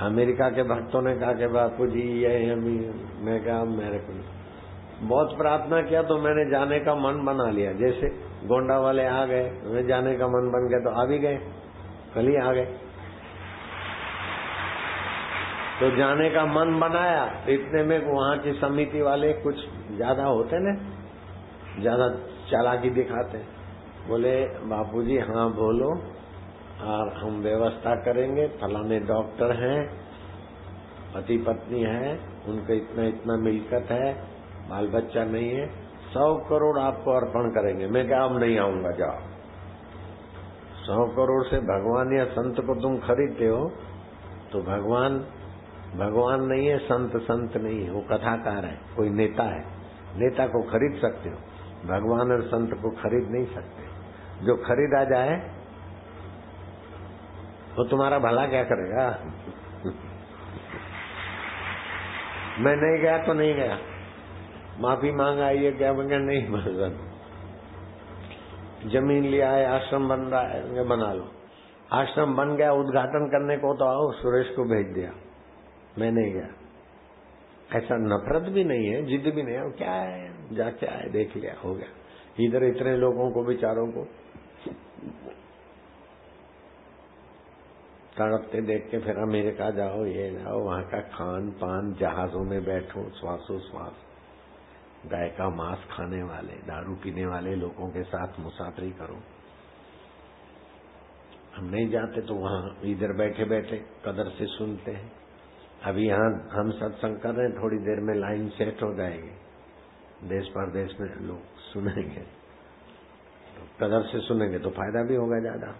America के भक्तों ने कहा कि बापू जी, ये अभी मैं कहा मेरे को बहुत प्रार्थना किया तो मैंने जाने का मन बना लिया। जैसे गोंडा वाले आ गए, मैं जाने का मन बन गया तो आ भी गए, कल ही आ गए। तो जाने का मन बनाया, इतने में वहाँ की समिति वाले कुछ ज़्यादा होते ना, ज़्यादा चालाकी दिखाते। बोले बापूजी हाँ बोलो। और हम व्यवस्था करेंगे। फलाने डॉक्टर हैं, पति पत्नी है, उनका इतना इतना मिलकत है, बाल बच्चा नहीं है। सौ करोड़ आपको अर्पण करेंगे। मैं क्या अब नहीं आऊँगा? जाओ। सौ करोड़ से भगवान या संत को तुम खरीदते हो तो भगवान भगवान नहीं है, संत संत नहीं है। वो कथाकार है, कोई नेता है। नेता को खरीद सकते हो। भगवान और संत को खरीद नहीं सकते। जो खरीदा जाए वो तुम्हारा भला क्या करेगा? मैं नहीं गया तो नहीं गया। माफ़ी मांगा ये क्या मैं नहीं भगवान ज़मीन लिया है आश्रम बन रहा है बना लो। आश्रम बन गया, उद्घाटन करने को तो आओ, सुरेश को भेज दिया। मैं नहीं गया। ऐसा नफरत भी नहीं है, जिद भी नहीं है। क्या है? जाके आए देख लिया, हो गया। इधर इतने लोगों को, बेचारों को। तड़पते देख के फिर अमेरिका जाओ, ये जाओ वहाँ का खान पान, जहाजों में बैठो श्वासोश्वास गाय का मांस खाने वाले, दारू पीने वाले लोगों के साथ मुसाफरी करो। हम नहीं जाते तो वहाँ इधर बैठे बैठे कदर से सुनते हैं। अभी यहाँ हम सत्संग कर रहे हैं, थोड़ी देर में लाइन सेट हो जाएगी। देश परदेश में लोग सुनेंगे। तो कदर से सुनेंगे तो फ़ायदा भी होगा ज़्यादा।